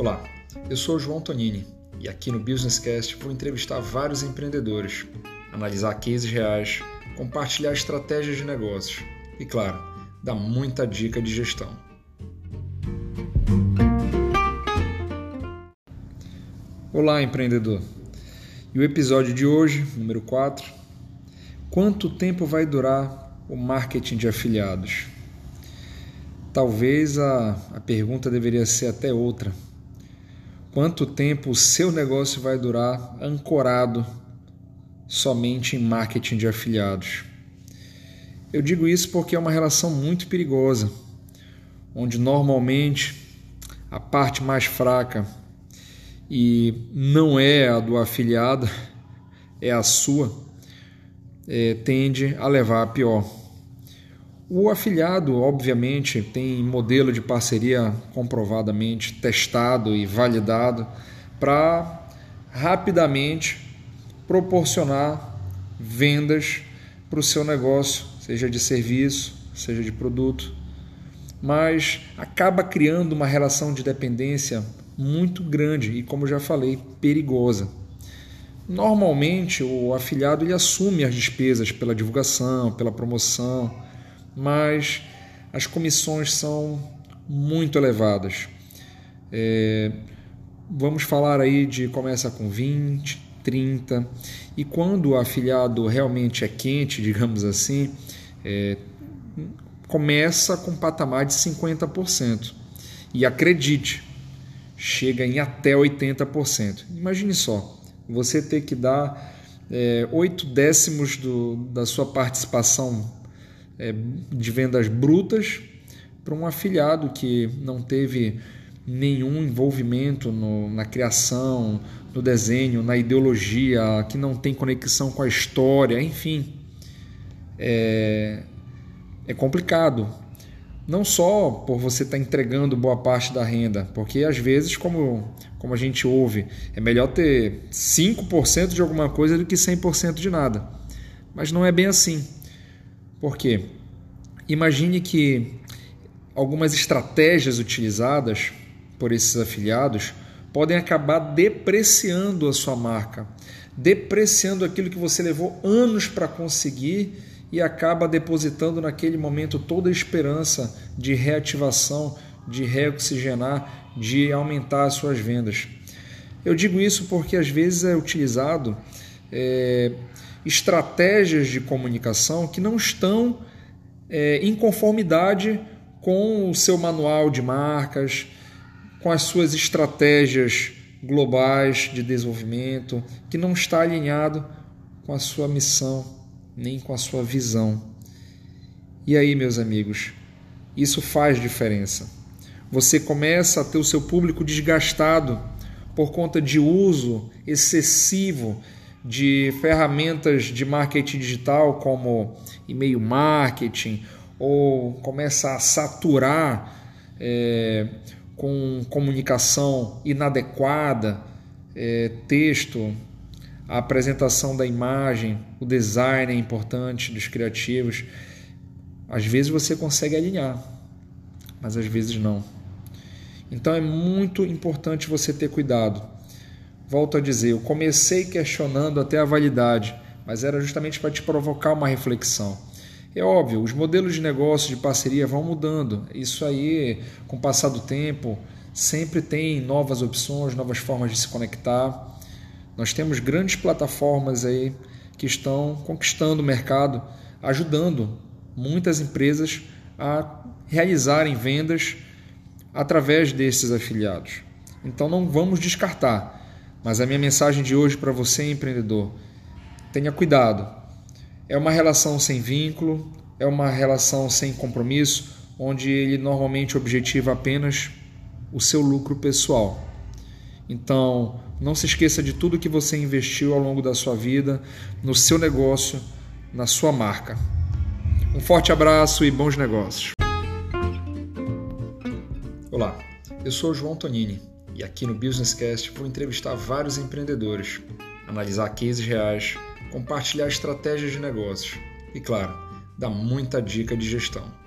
Olá, eu sou João Tonini e aqui no Businesscast vou entrevistar vários empreendedores, analisar cases reais, compartilhar estratégias de negócios e, claro, dar muita dica de gestão. Olá, empreendedor! E o episódio de hoje, número 4, quanto tempo vai durar o marketing de afiliados? Talvez a, a pergunta deveria ser até outra quanto tempo o seu negócio vai durar ancorado somente em marketing de afiliados. Eu digo isso porque é uma relação muito perigosa, onde normalmente a parte mais fraca e não é a do afiliado, é a sua, é, tende a levar a pior. O afiliado, obviamente, tem modelo de parceria comprovadamente testado e validado para rapidamente proporcionar vendas para o seu negócio, seja de serviço, seja de produto, mas acaba criando uma relação de dependência muito grande e, como já falei, perigosa. Normalmente, o afiliado ele assume as despesas pela divulgação, pela promoção mas as comissões são muito elevadas. É, vamos falar aí de começa com 20, 30 e quando o afiliado realmente é quente, digamos assim, é, começa com um patamar de 50%. E acredite, chega em até 80%. Imagine só, você ter que dar é, 8 décimos do, da sua participação é, de vendas brutas para um afiliado que não teve nenhum envolvimento no, na criação, no desenho, na ideologia, que não tem conexão com a história, enfim. É, é complicado. Não só por você estar tá entregando boa parte da renda, porque às vezes, como, como a gente ouve, é melhor ter 5% de alguma coisa do que 100% de nada. Mas não é bem assim. Por quê? Imagine que algumas estratégias utilizadas por esses afiliados podem acabar depreciando a sua marca, depreciando aquilo que você levou anos para conseguir e acaba depositando naquele momento toda a esperança de reativação, de reoxigenar, de aumentar as suas vendas. Eu digo isso porque às vezes é utilizado é, estratégias de comunicação que não estão é, em conformidade com o seu manual de marcas, com as suas estratégias globais de desenvolvimento, que não está alinhado com a sua missão, nem com a sua visão. E aí, meus amigos, isso faz diferença. Você começa a ter o seu público desgastado por conta de uso excessivo de ferramentas de marketing digital como e-mail marketing ou começa a saturar é, com comunicação inadequada, é, texto, a apresentação da imagem, o design é importante dos criativos. Às vezes você consegue alinhar, mas às vezes não. Então é muito importante você ter cuidado Volto a dizer, eu comecei questionando até a validade, mas era justamente para te provocar uma reflexão. É óbvio, os modelos de negócio de parceria vão mudando. Isso aí, com o passar do tempo, sempre tem novas opções, novas formas de se conectar. Nós temos grandes plataformas aí que estão conquistando o mercado, ajudando muitas empresas a realizarem vendas através desses afiliados. Então não vamos descartar. Mas a minha mensagem de hoje para você, empreendedor, tenha cuidado. É uma relação sem vínculo, é uma relação sem compromisso, onde ele normalmente objetiva apenas o seu lucro pessoal. Então, não se esqueça de tudo que você investiu ao longo da sua vida, no seu negócio, na sua marca. Um forte abraço e bons negócios. Olá, eu sou João Tonini e aqui no Businesscast vou entrevistar vários empreendedores, analisar cases reais, compartilhar estratégias de negócios e, claro, dar muita dica de gestão.